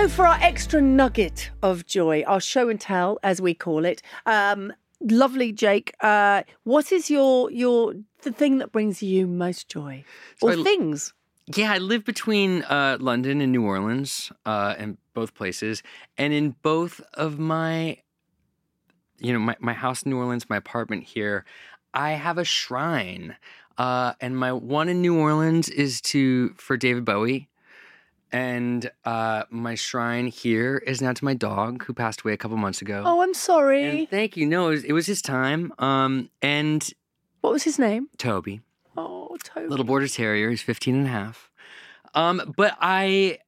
So, for our extra nugget of joy, our show and tell, as we call it, um, lovely Jake, uh, what is your your the thing that brings you most joy, So or I things? Yeah, I live between uh, London and New Orleans, uh, in both places, and in both of my, you know, my, my house in New Orleans, my apartment here, I have a shrine, uh, and my one in New Orleans is to for David Bowie, and uh, my shrine here is now to my dog who passed away a couple months ago. Oh, I'm sorry. And thank you. No, it was, it was his time. Um, and what was his name? Toby. Oh, Toby. little border terrier. He's 15 and a half. Um, but I,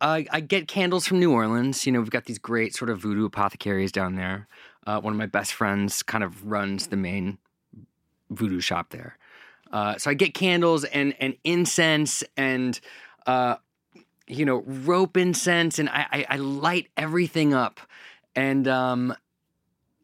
I, I get candles from New Orleans. You know, we've got these great sort of voodoo apothecaries down there. Uh, one of my best friends kind of runs the main voodoo shop there. Uh, so I get candles and and incense and uh, you know rope incense and I, I, I light everything up and um,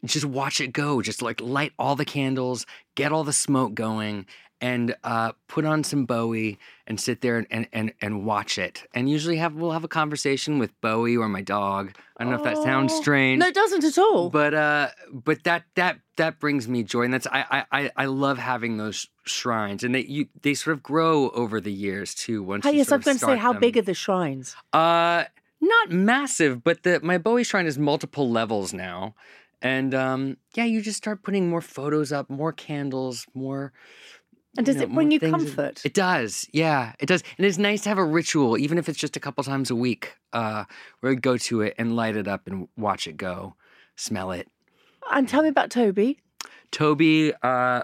just watch it go. Just like light all the candles, get all the smoke going, and uh, put on some Bowie and sit there and, and and watch it. And usually have we'll have a conversation with Bowie or my dog. I don't know if that sounds Oh. strange. No, it doesn't at all. But uh, but that that that brings me joy, and that's I I I- I love having those shrines, and they you they sort of grow over the years too. Once Hey, yes, I'm going to say, how them. big are the shrines? Uh, not massive, but the my Bowie shrine is multiple levels now, and um, yeah, you just start putting more photos up, more candles, more. And does know, it bring you comfort? It does, yeah, it does, and it's nice to have a ritual, even if it's just a couple times a week, uh, where I go to it and light it up and watch it go, smell it. And tell me about Toby. Toby, uh, uh,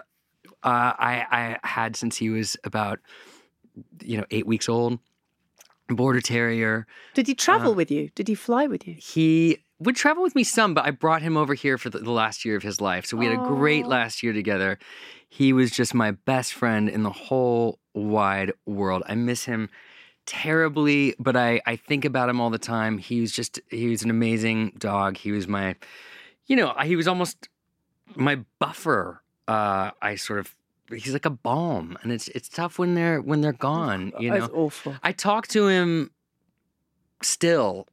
I I had since he was about, you know, eight weeks old. Border terrier. Did he travel Uh, with you? Did he fly with you? He would travel with me some, but I brought him over here for the, the last year of his life. So we had a great last year together. He was just my best friend in the whole wide world. I miss him terribly, but I, I think about him all the time. He was just, he was an amazing dog. He was my, you know, he was almost my buffer. Uh, I sort of, he's like a balm and it's, it's tough when they're, when they're gone, you know. It's awful. I talk to him still.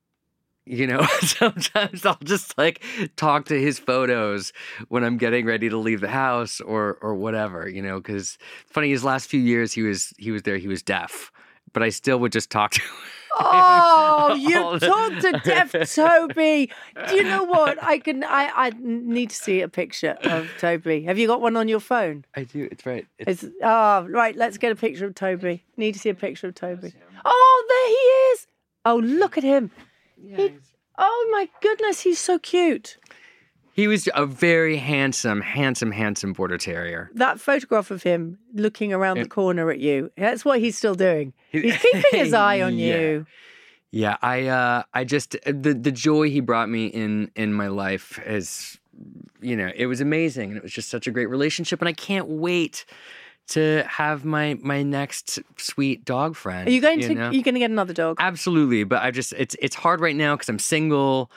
You know, sometimes I'll just like talk to his photos when I'm getting ready to leave the house or or whatever, you know, cuz funny his last few years he was he was there, he was deaf, but I still would just talk to him. Oh, you talked to Deaf Toby. Do you know what? I can. I, I need to see a picture of Toby. Have you got one on your phone? I do, it's right. It's, It's oh right. Let's get a picture of Toby. Need to see a picture of Toby. Oh, there he is. Oh, look at him. He- oh my goodness, he's so cute. he was a very handsome, handsome, handsome border terrier. That photograph of him looking around the corner at you. That's what he's still doing. He's keeping his eye on Yeah. you. Yeah, I uh I just the the joy he brought me in in my life is you know, it was amazing and it was just such a great relationship and I can't wait to have my my next sweet dog friend. Are you going to? know? Are you going to get another dog? Absolutely, but I just it's it's hard right now cuz I'm single.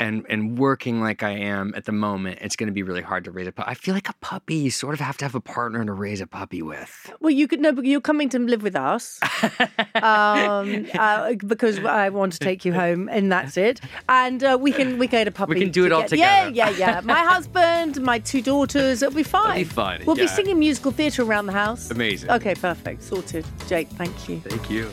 And and working like I am at the moment, it's going to be really hard to raise a puppy. I feel like a puppy. You sort of have to have a partner to raise a puppy with. Well, you could no, but you're coming to live with us um, uh, because I want to take you home, and that's it. And uh, we can we can get a puppy. We can do it all Yeah, together. yeah, yeah. Yeah. My husband, my two daughters. It'll be fine. be fun, We'll be singing musical theatre around the house. Amazing. Okay, perfect. Sorted. Jake, thank you. Thank you.